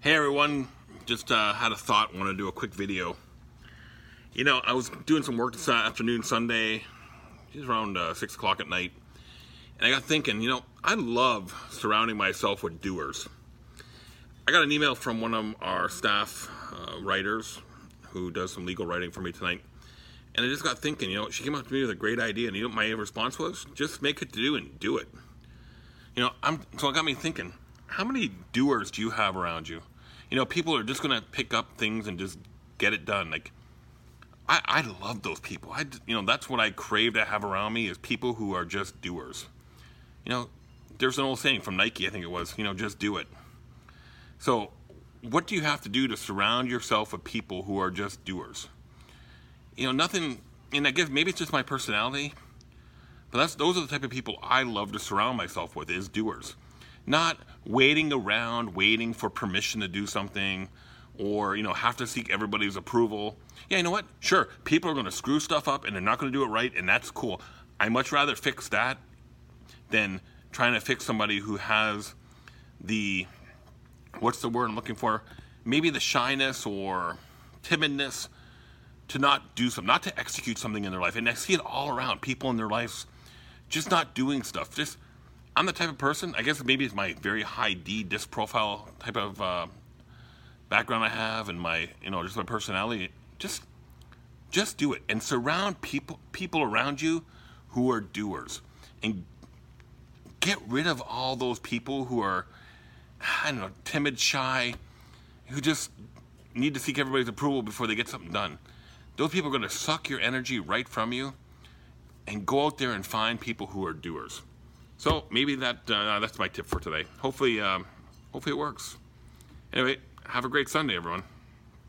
Hey everyone, just uh, had a thought. Want to do a quick video. You know, I was doing some work this afternoon, Sunday, just around uh, six o'clock at night, and I got thinking. You know, I love surrounding myself with doers. I got an email from one of our staff uh, writers who does some legal writing for me tonight. And I just got thinking, you know, she came up to me with a great idea, and you know my response was? Just make it to do and do it. You know, I'm so it got me thinking, how many doers do you have around you? You know, people are just gonna pick up things and just get it done. Like I, I love those people. I, you know, that's what I crave to have around me is people who are just doers. You know, there's an old saying from Nike, I think it was, you know, just do it. So what do you have to do to surround yourself with people who are just doers? You know, nothing, and I guess maybe it's just my personality, but that's those are the type of people I love to surround myself with is doers. Not waiting around, waiting for permission to do something, or you know, have to seek everybody's approval. Yeah, you know what? Sure, people are going to screw stuff up and they're not going to do it right, and that's cool. I much rather fix that than trying to fix somebody who has the what's the word I'm looking for? Maybe the shyness or timidness to not do something, not to execute something in their life. And I see it all around people in their lives just not doing stuff. Just I'm the type of person. I guess maybe it's my very high D DISC profile type of uh, background I have, and my you know just my personality. Just just do it and surround people people around you who are doers and get rid of all those people who are I don't know, timid, shy, who just need to seek everybody's approval before they get something done. Those people are going to suck your energy right from you and go out there and find people who are doers. So maybe that uh, that's my tip for today. Hopefully, um, hopefully it works. Anyway, have a great Sunday, everyone.